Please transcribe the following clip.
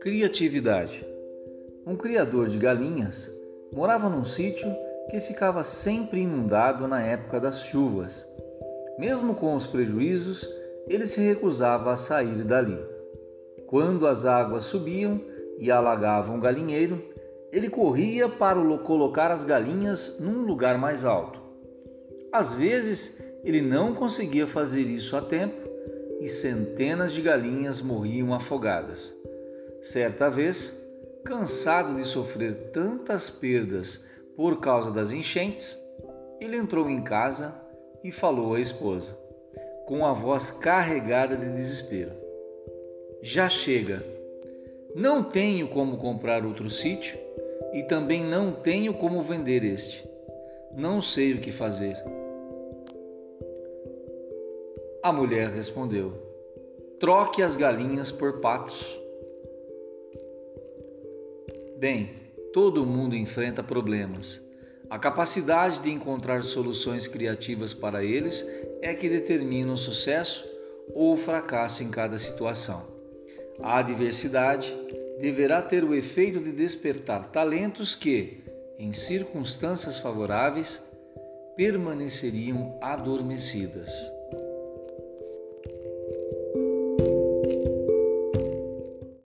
Criatividade. Um criador de galinhas morava num sítio que ficava sempre inundado na época das chuvas. Mesmo com os prejuízos, ele se recusava a sair dali. Quando as águas subiam e alagavam o galinheiro, ele corria para colocar as galinhas num lugar mais alto. Às vezes, ele não conseguia fazer isso a tempo e centenas de galinhas morriam afogadas. Certa vez, cansado de sofrer tantas perdas por causa das enchentes, ele entrou em casa e falou à esposa, com a voz carregada de desespero: Já chega! Não tenho como comprar outro sítio e também não tenho como vender este. Não sei o que fazer. A mulher respondeu: Troque as galinhas por patos. Bem, todo mundo enfrenta problemas. A capacidade de encontrar soluções criativas para eles é que determina o sucesso ou o fracasso em cada situação. A adversidade deverá ter o efeito de despertar talentos que, em circunstâncias favoráveis, permaneceriam adormecidas.